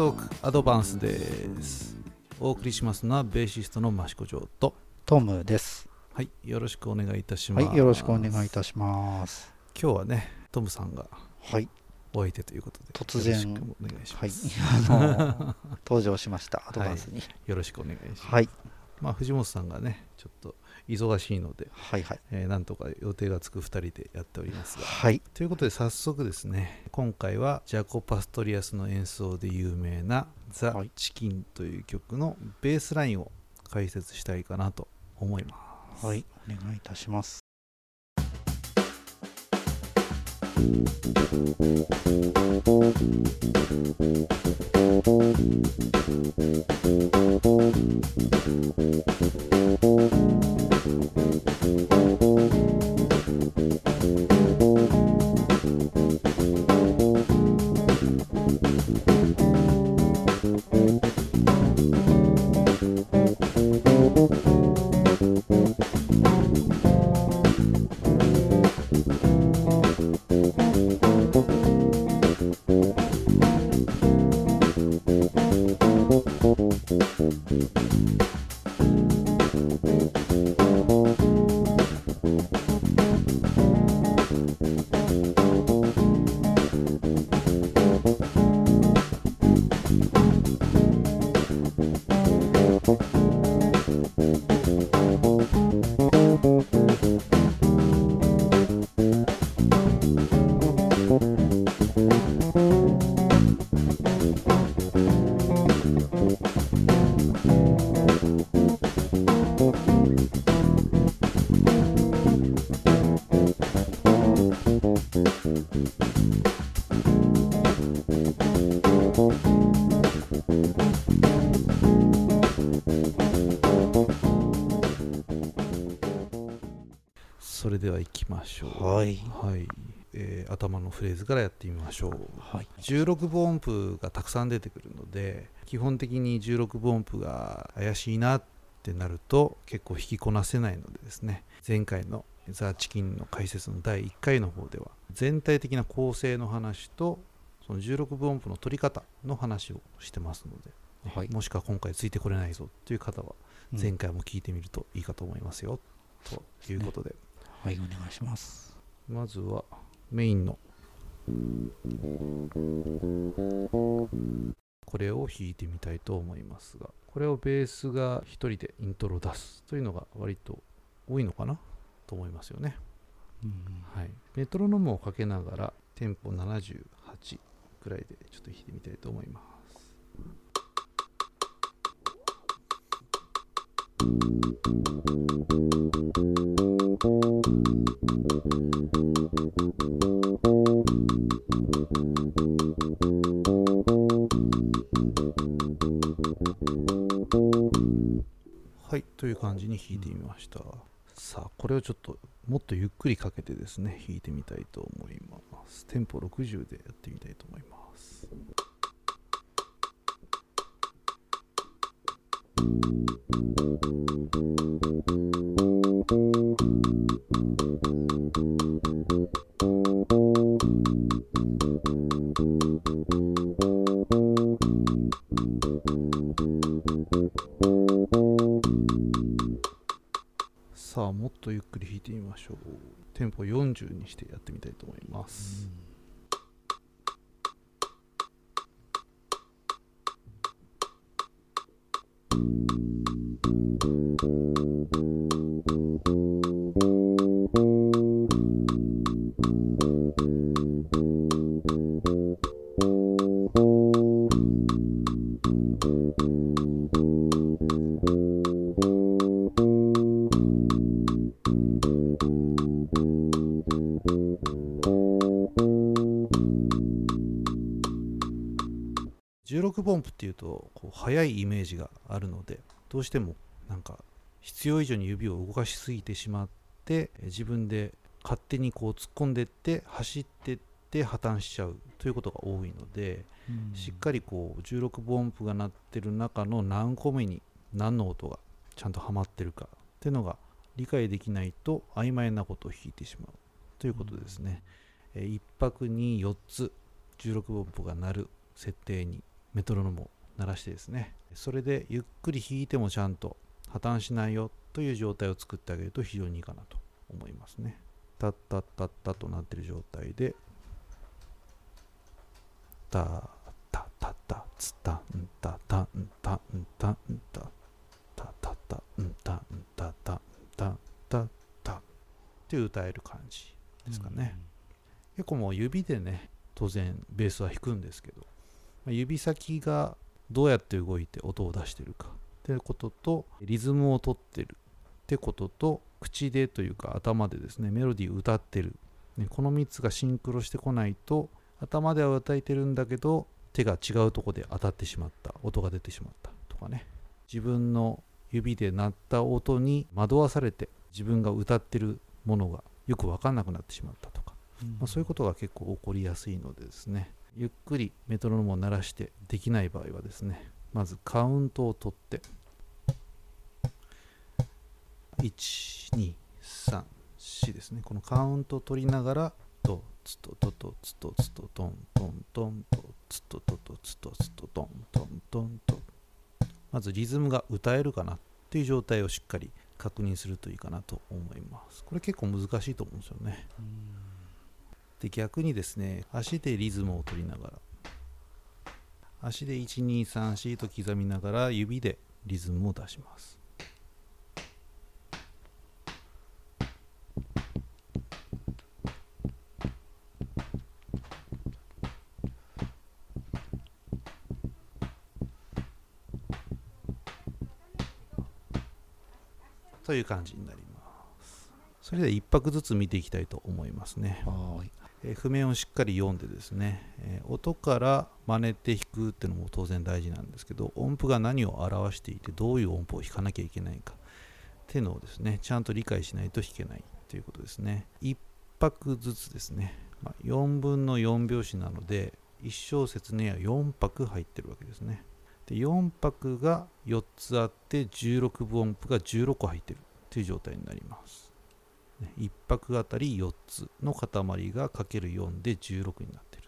トークアドバンスです。お送りしますのはベーシストの益子城と。トムです。はいよろしくお願いいたします。はい、よろしくお願いいたします。今日はねトムさんがはい、お相手ということで突然。お願いしまはい。す、、あの登場しました、アドバンスに。よろしくお願いします、はい、まあ藤本さんがねちょっと忙しいので、はい、はい、えーなんとか予定がつく2人でやっておりますがはい、ということで早速ですね今回はジャコ・パストリアスの演奏で有名な「ザはい・チキン」という曲のベースラインを解説したいかなと思います。はい、お願いいたします。Thank you. それでは行きましょう。はい、はいえー頭のフレーズからやってみましょう。はい、16分音符がたくさん出てくるので基本的に16分音符が怪しいなってなると結構引きこなせないのでですね前回のザ・チキンの解説の第1回の方では全体的な構成の話とその16分音符の取り方の話をしてますので、ねはい。もしくは今回ついてこれないぞという方はうん。前回も聞いてみるといいかと思いますよ、ということで。はい、お願いします。まずはメインの。これを弾いてみたいと思いますがこれをベースが1人でイントロを出すというのが割と多いのかな？と思いますよね、うんはい、メトロノームをかけながらテンポ78くらいでちょっと弾いてみたいと思います。はい。という感じに弾いてみました、さあこれをちょっともっとゆっくりかけてですね弾いてみたいと思います。テンポ60でやってみたいと思います。順にしてやってみたいと思います、いうとこう速いイメージがあるのでどうしてもなんか必要以上に指を動かしすぎてしまってえ自分で勝手にこう突っ込んでって走ってって破綻しちゃうということが多いので、うん。しっかりこう16分音符が鳴ってる中の何個目に何の音がちゃんとはまってるかっていうのが理解できないと曖昧なことを弾いてしまう。ということですね。え1拍に4つ16分音符が鳴る設定にメトロノームを鳴らしてですねそれでゆっくり弾いてもちゃんと破綻しないよという状態を作ってあげると非常にいいかなと思いますね。タッタッタッタとなってる状態でタッタッタッタツタンタタンタンタンタタタタンタンタタンタタタって歌える感じですかね、結構もう指でね当然ベースは弾くんですけど指先がどうやって動いて音を出してるか。ってこととリズムを取ってるってことと口でというか頭でですねメロディー歌ってる、ね、この3つがシンクロしてこないと頭では歌えてるんだけど手が違うとこで当たってしまった。音が出てしまった。とかね。自分の指で鳴った音に惑わされて自分が歌ってるものがよく分かんなくなってしまったとか、まあ、そういうことが結構起こりやすいのでですねゆっくりメトロノームを鳴らしてできない場合はですねまずカウントを取って1234ですね。このカウントを取りながらとつとととつとつとトントントンとつとととつとつとトントントンとまずリズムが歌えるかなっていう状態をしっかり確認するといいかなと思いますこれ結構難しいと思うんですよねで逆にですね足でリズムを取りながら。足で1234と刻みながら指でリズムを出します。という感じになります。それでは1拍ずつ見ていきたいと思いますね。はい。え譜面をしっかり読んでですね、え音から真似て弾くっていうのも当然大事なんですけど音符が何を表していてどういう音符を弾かなきゃいけないかっていうのをですねちゃんと理解しないと弾けないということですね。1拍ずつですね、ま、4分の4拍子なので1小節には4拍入ってるわけですね。で4拍が4つあって16分音符が16個入ってるという状態になります。1拍あたり4つの塊がかける4で16になってる。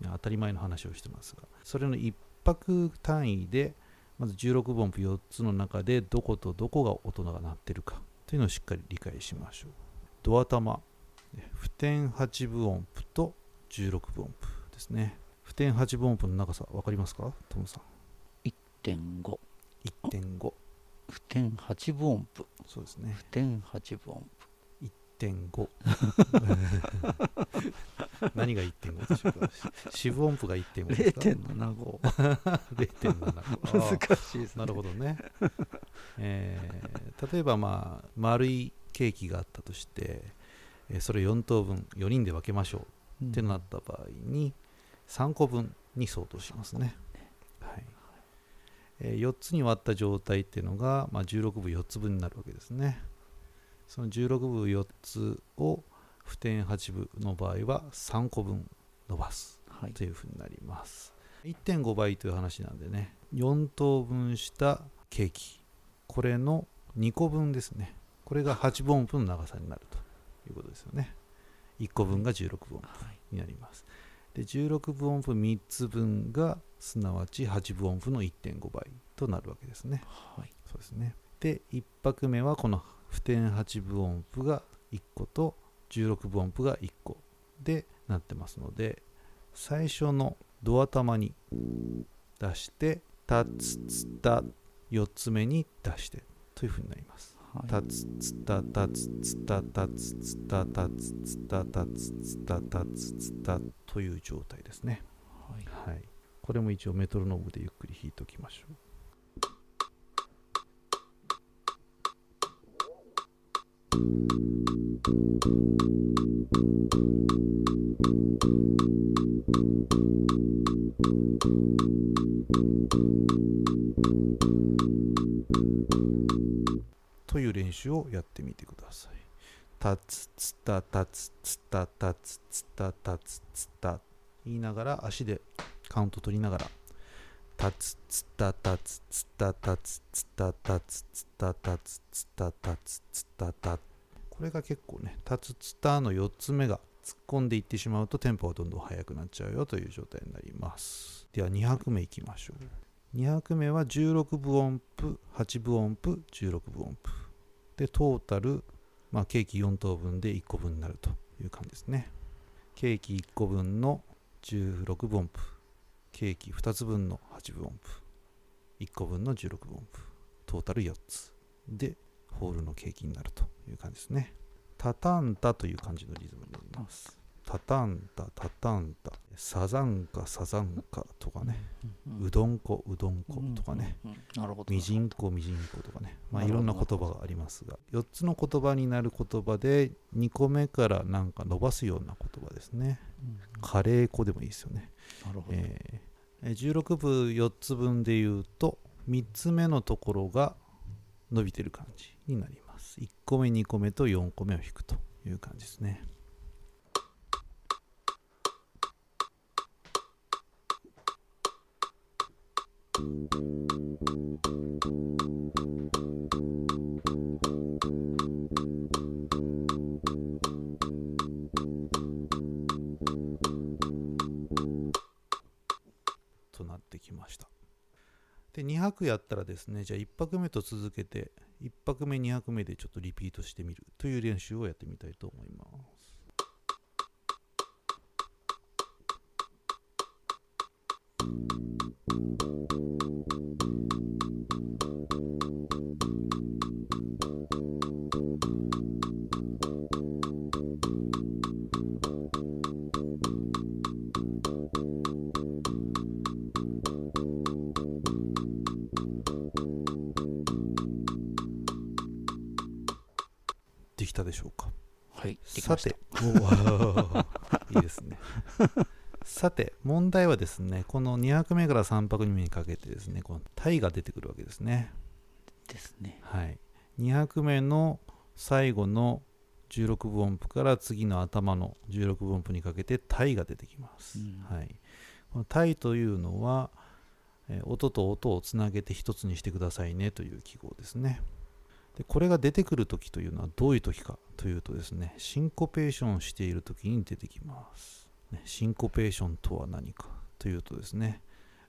ね当たり前の話をしてますが。それの1拍単位でまず16分音符4つの中でどことどこが音が鳴ってるか。というのをしっかり理解しましょう。ドア玉。ね普天8分音符と16分音符ですね。普天8分音符の長さ分かりますか？トムさん。1.5 1.5普天8分音符そうですね。普天8分音符1.5 何が1.5でしょうか四分音符が1.5ですか？0.75 0.7 難しいですね。なるほどね、えー例えばまあ丸いケーキがあったとして、えーそれ4等分4人で分けましょう。ってなった場合に3個分に相当しますね、はい。え4つに割った状態っていうのが、まあ、16分4つ分になるわけですねその16分4つを普天8分の場合は3個分伸ばすはい。というふうになります。1.5倍という話なんでね4等分したケーキ。これの2個分ですね。これが8分音符の長さになるということですよね。1個分が16分音符はいになります。で16分音符3つ分がすなわち8分音符の1.5倍となるわけですね。はい。そうですね。で1拍目はこの普天8分音符が1個と16分音符が1個でなってますので最初のドア玉に出してタツツタ4つ目に出してというふうになります。はい。タツツタタツツタタツツタタツツタタツツタタツツタという状態ですね。はい。はい。これも一応メトロノームでゆっくり弾いておきましょうという練習をやってみてください。タツツタタツツタタツツタタツツタ言いながら足でカウント取りながら。タツツタタツツタタツツタタツツタタツツタタツツタタこれが結構ねタツツタの4つ目が突っ込んでいってしまうとテンポがどんどん速くなっちゃうよという状態になります。では2拍目いきましょう。2拍目は16分音符8分音符16分音符。でトータル、まあ、ケーキ4等分で1個分になるという感じですね。ケーキ1個分の16分音符。ケーキ2つ分の8分音符。1個分の16分音符。トータル4つ。でホールのケーキになるという感じですね。タタンタという感じのリズムになります。タタンタタタンタ。サザンカサザンカとかね、うどんこうどんことかね、みじんこみじんことかね、まあ、ないろんな言葉がありますが。4つの言葉になる言葉で2個目からなんか伸ばすような言葉ですね。うんカレー粉でもいいですよね、なるほど、えー16分4つ分で言うと3つ目のところが伸びてる感じになります。1個目2個目と4個目を弾くという感じですね。となってきました。で2拍やったらですねじゃあ1拍目と続けて1拍目2拍目でちょっとリピートしてみる。という練習をやってみたいと思います。できたでしょうか？はいさて いいですね。さて問題はですねこの2拍目から3拍目にかけてですねこのタイが出てくるわけですね。ですね。はい。2拍目の最後の16分音符から次の頭の16分音符にかけてタイが出てきます、うん。はい、このタイというのは、えー音と音をつなげて一つにしてくださいねという記号ですねでこれが出てくる時というのはどういう時かというとですねシンコペーションしている時に出てきます、ね、シンコペーションとは何かというとですね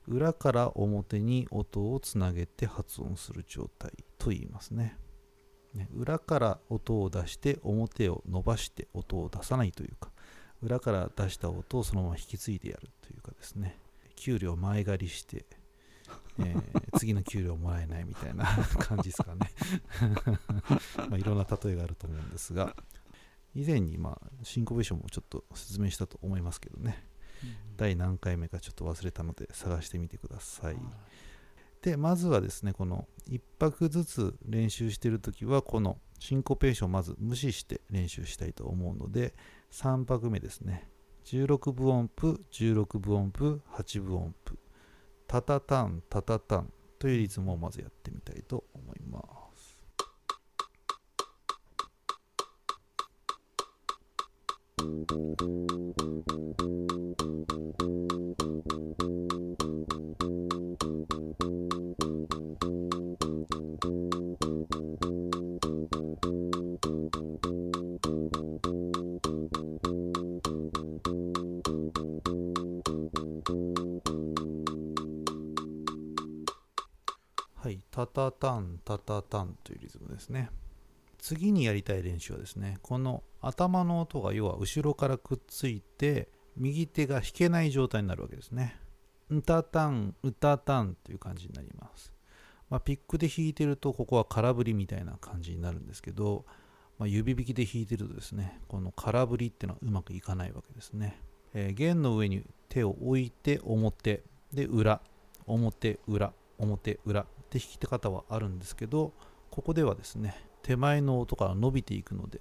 裏から表に音をつなげて発音する状態と言いますね。ね裏から音を出して表を伸ばして音を出さないというか裏から出した音をそのまま引き継いでやるというかですね。給料前借りして、えー次の給料もらえないみたいな 感じですかね。まあいろんな例えがあると思うんですが以前にまあシンコペーションもちょっと説明したと思いますけどね。第何回目かちょっと忘れたので探してみてください。でまずはですねこの1拍ずつ練習してるときはこのシンコペーションをまず無視して練習したいと思うので3拍目ですね。16分音符16分音符8分音符タタタンタタタンというリズムをまずやってみたいと思います。タタタンタタタンというリズムですね。次にやりたい練習はですね、この頭の音が要は後ろからくっついて、右手が弾けない状態になるわけですね。うたたん、うたたんという感じになります。まあ、ピックで弾いてると、ここは空振りみたいな感じになるんですけど、まあ、指弾きで弾いてるとですね、この空振りっていうのはうまくいかないわけですね。えー弦の上に手を置いて表、で裏、表、裏、表、裏って弾き方はあるんですけどここではですね手前の音から伸びていくので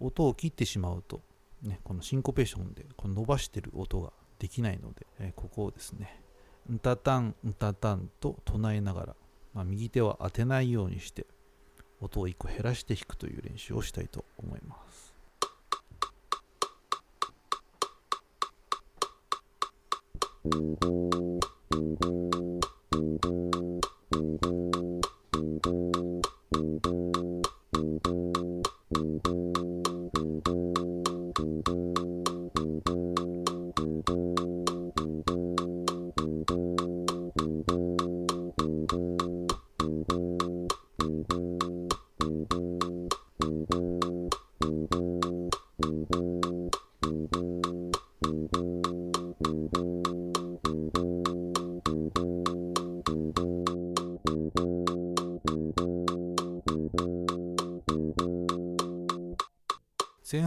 音を切ってしまうと、ね、このシンコペーションでこの伸ばしてる音ができないので、えここをですね「んたたんんたたん」と唱えながら、まあ、右手は当てないようにして音を1個減らして弾くという練習をしたいと思います。Mm-hmm.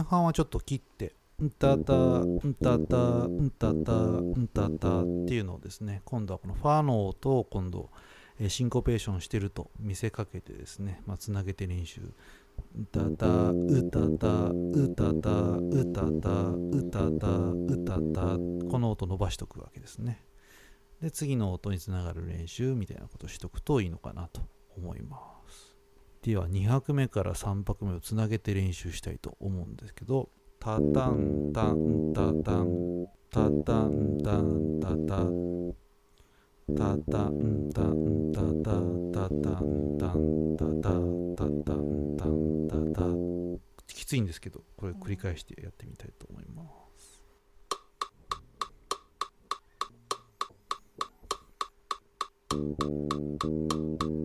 前半はちょっと切ってんたたんたたんたたんたたっていうのをですね今度はこのファの音を今度えシンコペーションしてると見せかけてですね、まあ、つなげて練習。うたたうたたうたたうたたうたたうたたこの音伸ばしとくわけですね。で次の音につながる練習みたいなことをしとくといいのかなと思います。では2拍目から3拍目をつなげて練習したいと思うんですけどタタンタンタタンタタンタンタタンタタンタンタタタタンタンタタタタンタンタタきついんですけどこれ繰り返してやってみたいと思いますちょ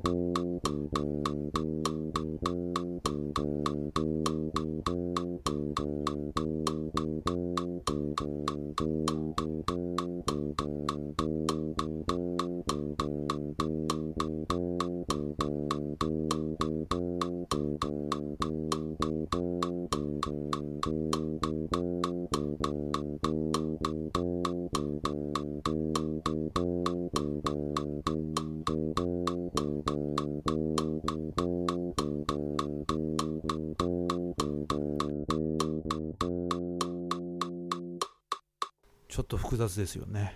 と複雑ですよね。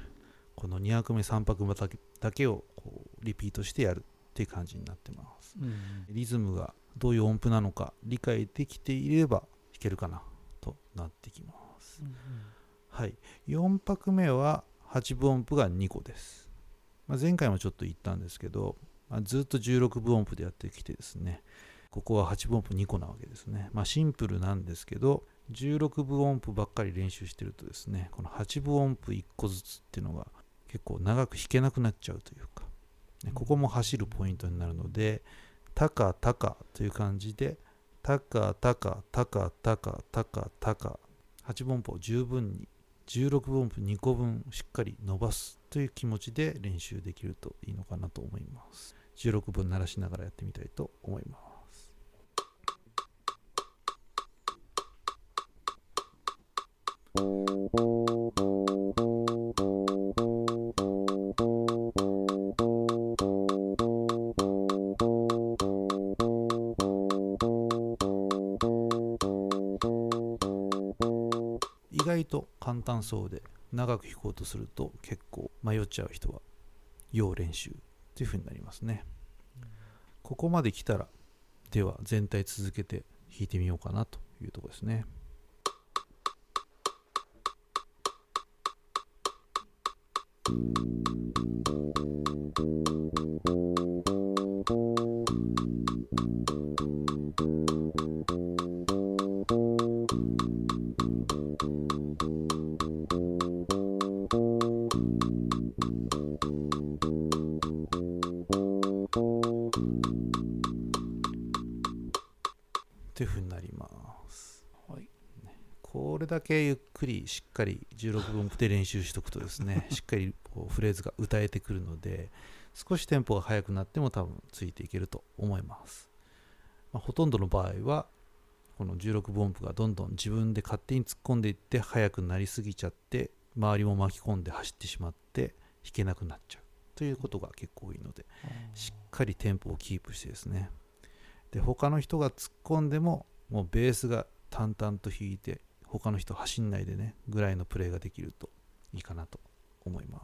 この2拍目3拍目だけだけをこうリピートしてやるっていう感じになってます。リズムがどういう音符なのか理解できていれば弾けるかなとなってきます。はい。4拍目は8分音符が2個です、まあ、前回もちょっと言ったんですけど、まあずっと16分音符でやってきてですねここは8分音符2個なわけですね。まあシンプルなんですけど16分音符ばっかり練習してるとですねこの8分音符1個ずつっていうのが結構長く弾けなくなっちゃうというか、ね、ここも走るポイントになるのでタカタカという感じでタカタカタカタカタカタカ8分音符を十分に16分音符2個分しっかり伸ばすという気持ちで練習できるといいのかなと思います。16分鳴らしながらやってみたいと思います意外と簡単そうで長く弾こうとすると結構迷っちゃう人は要練習というふうになりますね、ここまで来たらでは全体続けて弾いてみようかなというとこですね。というふうになります。はい。これだけゆっくりしっかり16分で練習しとくとですねしっかりフレーズが歌えてくるので少しテンポが速くなっても多分ついていけると思います、まあほとんどの場合はこの16分音符がどんどん自分で勝手に突っ込んでいって速くなりすぎちゃって周りも巻き込んで走ってしまって弾けなくなっちゃうということが結構多いのでしっかりテンポをキープしてですね。で他の人が突っ込んでももうベースが淡々と弾いて他の人走んないでねぐらいのプレーができるといいかなと思いま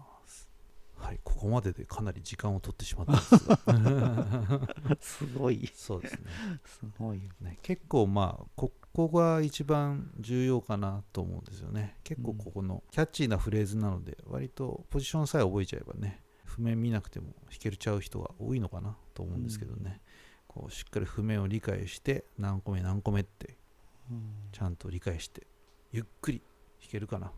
ここまででかなり時間を取ってしまったんですがすごい。そうですね。すごいね結構まあここが一番重要かなと思うんですよね。結構ここのキャッチーなフレーズなので割とポジションさえ覚えちゃえばね譜面見なくても弾けるちゃう人が多いのかなと思うんですけどね、こうしっかり譜面を理解して何個目何個目ってちゃんと理解してゆっくり弾けるかなっ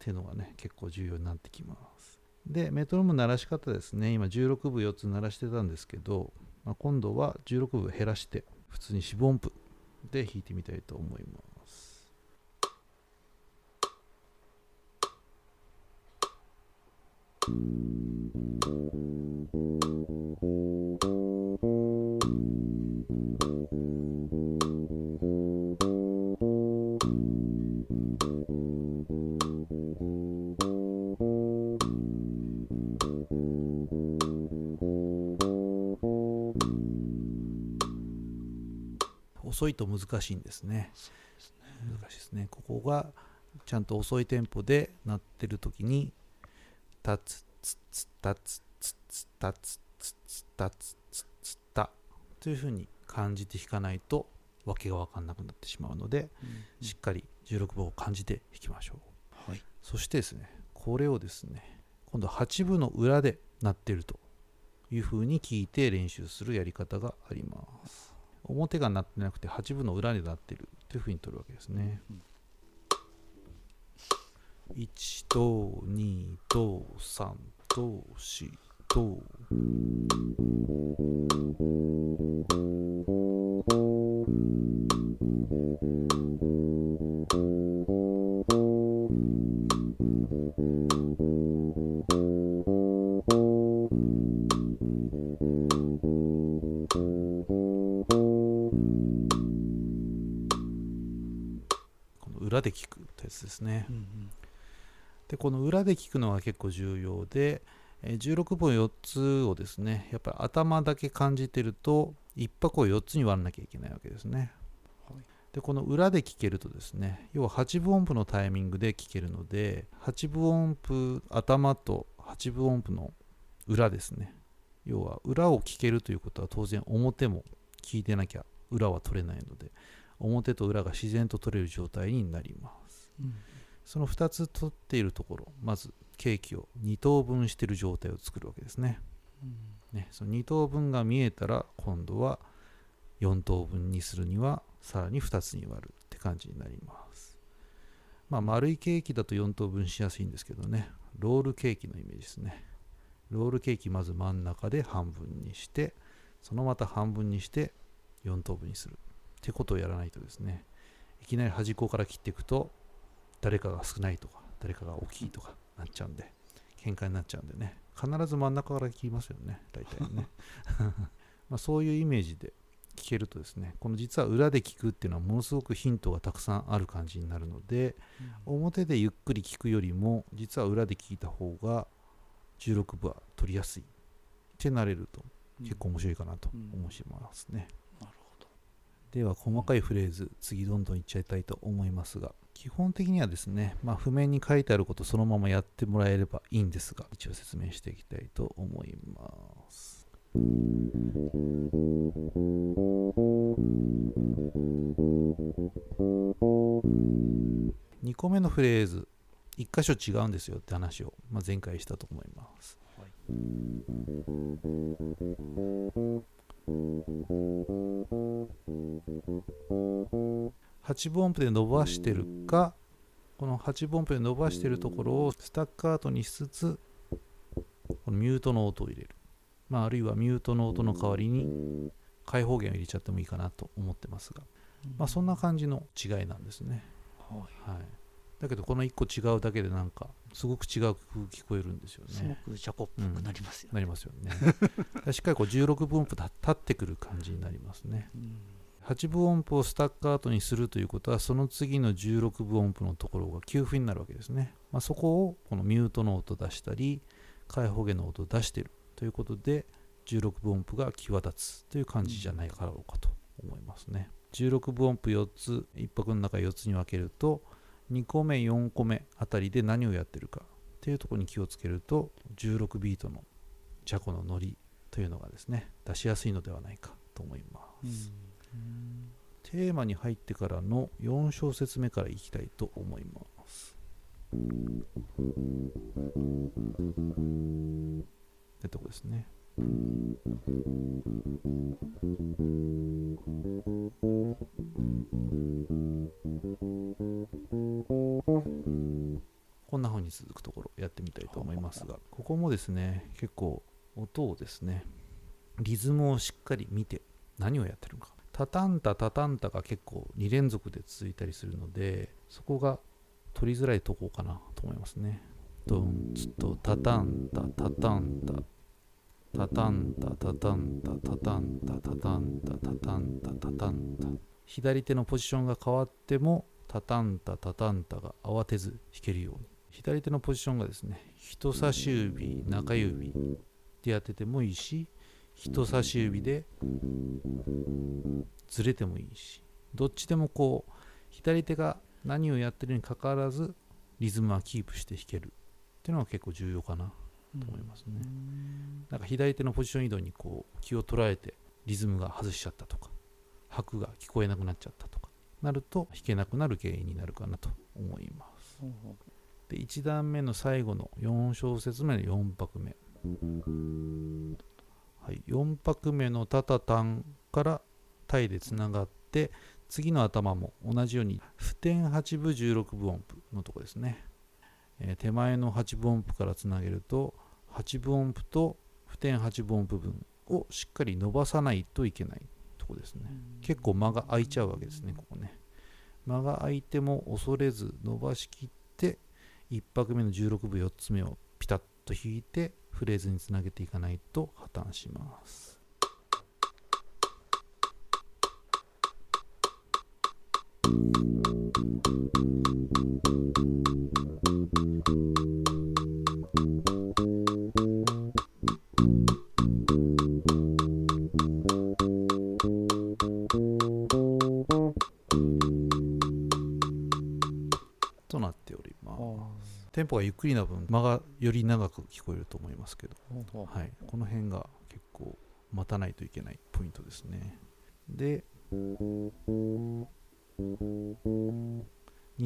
ていうのがね結構重要になってきますでメトロム鳴らし方ですね。今16分4つ鳴らしてたんですけど、まあ、今度は16分減らして普通に四分音符で弾いてみたいと思います。遅いと難しいんですね。難しいですね。ここがちゃんと遅いテンポで鳴ってる時にタツツツタツツツタツツツタツツツタというふうに感じて弾かないとわけが分かんなくなってしまうのでうんしっかり16分を感じて弾きましょう。はい。そしてですねこれをですね今度8分の裏で鳴ってるというふうに聞いて練習するやり方があります表が鳴ってなくて8分の裏で鳴ってるというふうに取るわけですね。うん1と2と3と4とこの裏で聞くってやつですね。うんうん。でこの裏で聞くのは結構重要でえー16分4つをですねやっぱり頭だけ感じてると1拍を4つに割らなきゃいけないわけですね。はい。でこの裏で聞けるとですね要は8分音符のタイミングで聞けるので8分音符頭と8分音符の裏ですね。要は裏を聞けるということは当然表も聞いてなきゃ裏は取れないので表と裏が自然と取れる状態になります。うん。その2つ取っているところまずケーキを2等分している状態を作るわけですね。うん。ねその2等分が見えたら今度は4等分にするにはさらに2つに割るって感じになります。まあ丸いケーキだと4等分しやすいんですけどね。ロールケーキのイメージですね。ロールケーキまず真ん中で半分にしてそのまた半分にして4等分にするってことをやらないとですねいきなり端っこから切っていくと誰かが少ないとか誰かが大きいとかなっちゃうんで喧嘩になっちゃうんでね必ず真ん中から切りますよね大体ね。まあそういうイメージで聞けるとですねこの実は裏で聞くっていうのはものすごくヒントがたくさんある感じになるので表でゆっくり聞くよりも実は裏で聞いた方が16部は取りやすいってなれると結構面白いかなと思いますね、なるほどでは細かいフレーズ次どんどんいっちゃいたいと思いますが基本的にはですね、まあ、譜面に書いてあることそのままやってもらえればいいんですが一応説明していきたいと思います。2個目のフレーズ1箇所違うんですよって話を、まあ、前回したと思います。はい。8分音符で伸ばしてるかこの8分音符で伸ばしてるところをスタッカートにしつつこのミュートの音を入れる、まあ、あるいはミュートの音の代わりに開放弦を入れちゃってもいいかなと思ってますが、まあ、そんな感じの違いなんですね、はい。はい、だけどこの1個違うだけでなんかすごく違う曲聞こえるんですよすごねくジャコっぽくなりますよね。なりますよね。しっかりこう16分音符立ってくる感じになりますね。うん。8分音符をスタッカートにするということはその次の16分音符のところが給付になるわけですね、まあ、そこをこのミュートの音出したり開放弦の音を出しているということで16分音符が際立つという感じじゃないかろうかと思いますね。16分音符4つ1拍の中4つに分けると2個目4個目あたりで何をやってるかっていうとこに気をつけると16ビートのジャコのノリというのがですね出しやすいのではないかと思います、テーマに入ってからの4小節目からいきたいと思います。ってとこですね。こんな風に続くところやってみたいと思いますが、ここもですね、結構音をですね、リズムをしっかり見て何をやってるのか。タタンタタタンタが結構2連続で続いたりするので、そこが取りづらいとこかなと思いますね。ドンツとタタンタタタンタタタンタタタンタタタンタタタンタタタンタタタンタ左手のポジションが変わってもタタンタタタンタが慌てず弾けるように。左手のポジションがですね人差し指中指でやっててもいいし人差し指でずれてもいいしどっちでもこう左手が何をやってるにかかわらずリズムはキープして弾ける。っていうのが結構重要かな。と思いますね、なんか左手のポジション移動にこう気を取られてリズムが外しちゃったとか拍が聞こえなくなっちゃったとかなると弾けなくなる原因になるかなと思います。で1段目の最後の4小節目の4拍目。はい、4拍目のタタタンからタイでつながって次の頭も同じように普天8分16分音符のとこですね、えー手前の8分音符からつなげると8分音符と普天8分音符分をしっかり伸ばさないといけないとこですね。結構間が空いちゃうわけですねここね。間が空いても恐れず伸ばしきって1拍目の16分4つ目をピタッと弾いてフレーズにつなげていかないと破綻します。とテンポがゆっくりな分間がより長く聞こえると思いますけど、はい、この辺が結構待たないといけないポイントですね。で2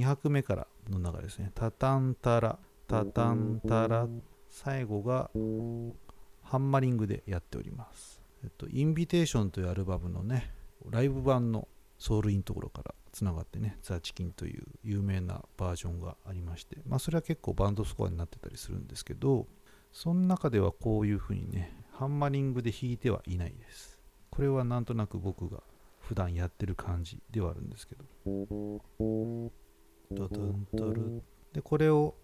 拍目からの流れですね。タタンタラタタンタラ最後がハンマリングでやっております、えっと、インビテーションというアルバムのねライブ版のソウルインのところからつながってねザ・チキンという有名なバージョンがありましてまあそれは結構バンドスコアになってたりするんですけどその中ではこういうふうにねハンマリングで弾いてはいないです。これはなんとなく僕が普段やってる感じではあるんですけど。ドドントル。でこれを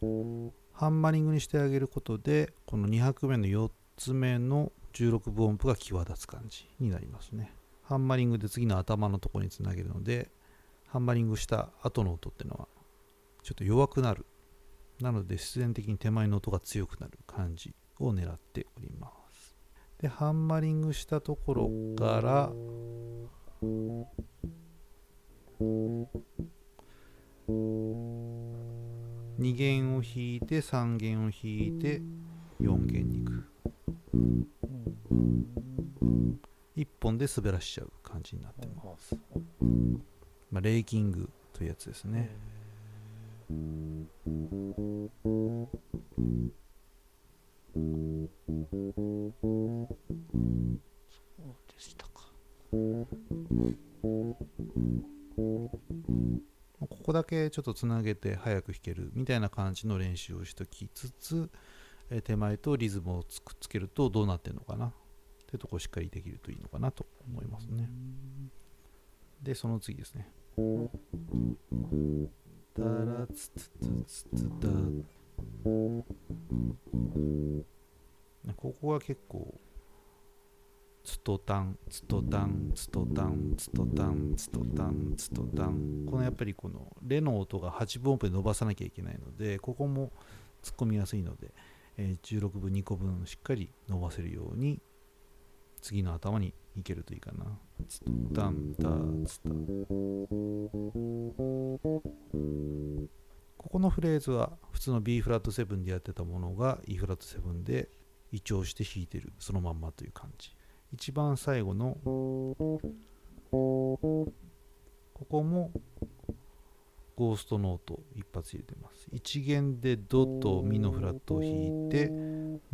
ハンマリングにしてあげることでこの2拍目の4つ目の16分音符が際立つ感じになりますね。ハンマリングで次の頭のとこにつなげるのでハンマリングした後の音っていうのはちょっと弱くなる。なので必然的に手前の音が強くなる感じを狙っております。でハンマリングしたところから2弦を弾いて3弦を弾いて4弦に行く。1本で滑らしちゃう感じになってます、まあ、レイキングというやつですね。そうでしたか。ここだけちょっとつなげて早く弾けるみたいな感じの練習をしときつつえ手前とリズムをつくっつけるとどうなってるのかなってとこをしっかりできるといいのかなと思いますね。でその次ですね。タラツツツツツタ。ねここが結構ツトタンツトタンツトタンツトタンツトタンツトタンこのやっぱりこのレの音が8分音符で伸ばさなきゃいけないのでここも突っ込みやすいので、えー16分2個分しっかり伸ばせるように次の頭にいけるといいかな。ツトタンタツタここのフレーズは普通の B フラット7でやってたものが E フラット7で移調して弾いてる。そのまんまという感じ。一番最後のここもゴーストノート一発入れてます。1弦でドとミのフラットを弾いて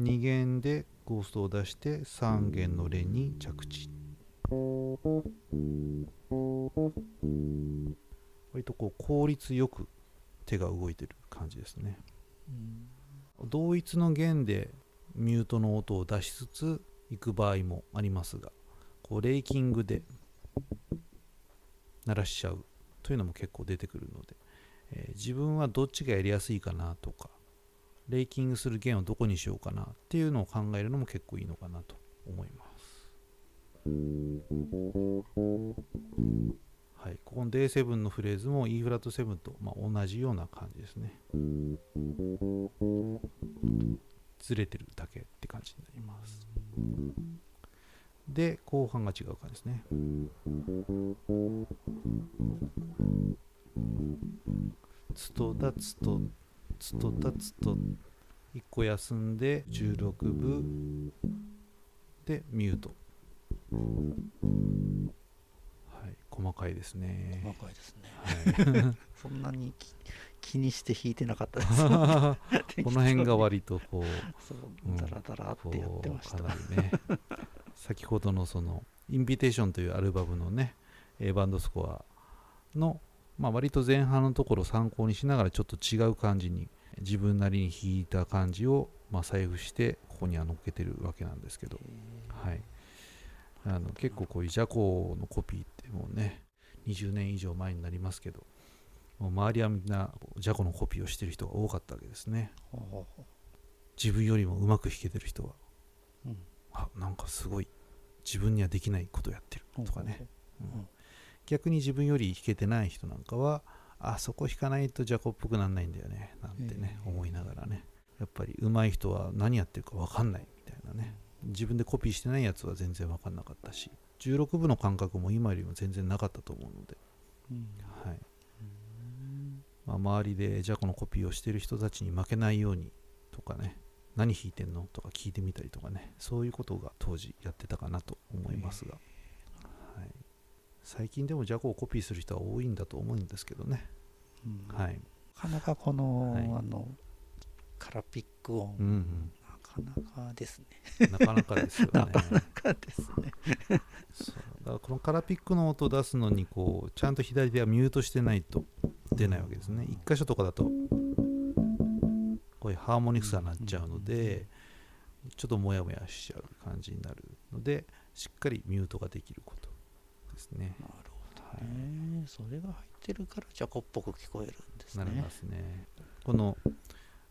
2弦でゴーストを出して3弦のレに着地。割とこう効率よく手が動いてる感じですね。うん同一の弦でミュートの音を出しつつ行く場合もありますがこうレイキングで鳴らしちゃうというのも結構出てくるので、えー自分はどっちがやりやすいかなとかレイキングする弦をどこにしようかなっていうのを考えるのも結構いいのかなと思います。はい、ここの D7 のフレーズも E フラット7と、まあ、同じような感じですね。ずれてるだけって感じになります。で後半が違う感じですね。つとだつとつとだつと1個休んで16分でミュート。はい細かいですね。細かいですね。はい。そんなにき気にして弾いてなかったです。この辺が割とこう そううんダラダラってやってました、ね。先ほどのその「インビテーション」というアルバムのねえーバンドスコアの、まあ、割と前半のところを参考にしながらちょっと違う感じに自分なりに弾いた感じを、まあ、財布してここには乗っけてるわけなんですけど、はい、あの結構こういうジャコのコピーってもうね20年以上前になりますけどもう周りはみんなジャコのコピーをしてる人が多かったわけですね。自分よりもうまく弾けてる人は。ううん。あなんかすごい自分にはできないことをやってる。とかね、うん。うん逆に自分より弾けてない人なんかはあそこ弾かないとジャコっぽくなんないんだよねなんてね、へえ。思いながらね。やっぱり上手い人は何やってるか分かんないみたいなね。自分でコピーしてないやつは全然分かんなかったし16部の感覚も今よりも全然なかったと思うので、うん。はい。まあ、周りでジャコのコピーをしてる人たちに負けないようにとかね何弾いてんのとか聞いてみたりとかねそういうことが当時やってたかなと思いますが、はい、最近でもジャコをコピーする人は多いんだと思うんですけどね、うん。はい、なかなかこの、はい。あのカラピック音、うんうん。なかなかですね。なかなかですよね。なかなかですね。そう。だからこのカラピックの音を出すのにこうちゃんと左手はミュートしてないと出ないわけですね。一箇所とかだとこういうハーモニクスが鳴っちゃうのでちょっとモヤモヤしちゃう感じになるのでしっかりミュートができることですね。なるほどね。それが入ってるからジャコっぽく聞こえるんですね。なりますね。この、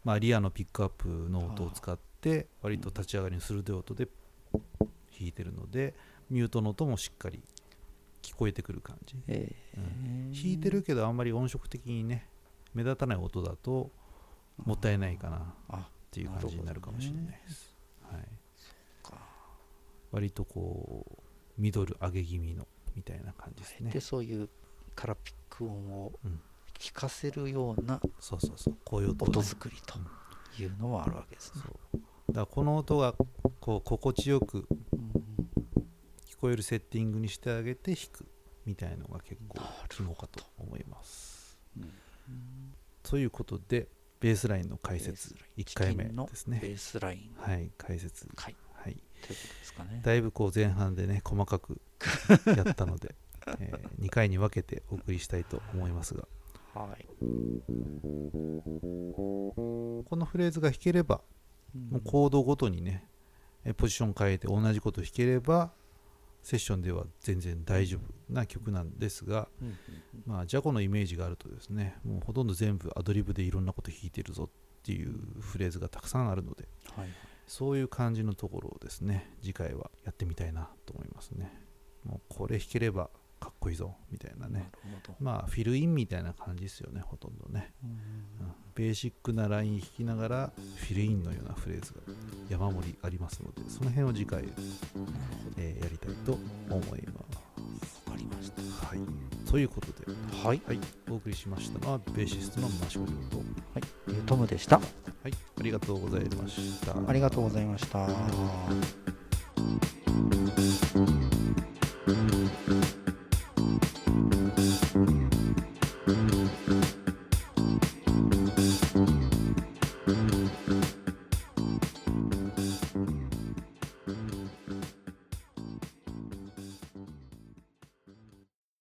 まあ、リアのピックアップの音を使って割と立ち上がりに鋭い音で弾いてるのでミュートの音もしっかり聞こえてくる感じ。えうん。ー弾いてるけどあんまり音色的にね目立たない音だともったいないかなっあていう感じになるかもしれないです、はい、か割とこうミドル上げ気味のみたいな感じですね。でそういうカラピック音をうん。聞かせるようなそうそうそう。こういう音音ね作りというのもあるわけですね。そう。だからこの音がこう心地よくうん聞こえるセッティングにしてあげて弾くみたいのが結構肝かと思います。うん。ということでベースラインの解説。スライン。1回目ですね。ベースライン。はい解説。回はいということですかね。だいぶこう前半でね細かくやったので、え2回に分けてお送りしたいと思いますが。はい。このフレーズが弾ければもうコードごとにねえポジション変えて同じこと弾ければセッションでは全然大丈夫な曲なんですが、うんうんまあ、ジャコのイメージがあるとですねもうほとんど全部アドリブでいろんなこと弾いてるぞっていうフレーズがたくさんあるのではいそういう感じのところをですね次回はやってみたいなと思いますね。もうこれ弾ければかっこいいぞみたいなね。まあフィルインみたいな感じですよねほとんどね、うん。うんベーシックなライン弾きながらフィルインのようなフレーズが山盛りありますのでその辺を次回、えーやりたいと思います。わかりました。はい。ということで、はい。はい、お送りしましたのはベーシストのマシュリとはいえートムでした。はい、ありがとうございました。ありがとうございました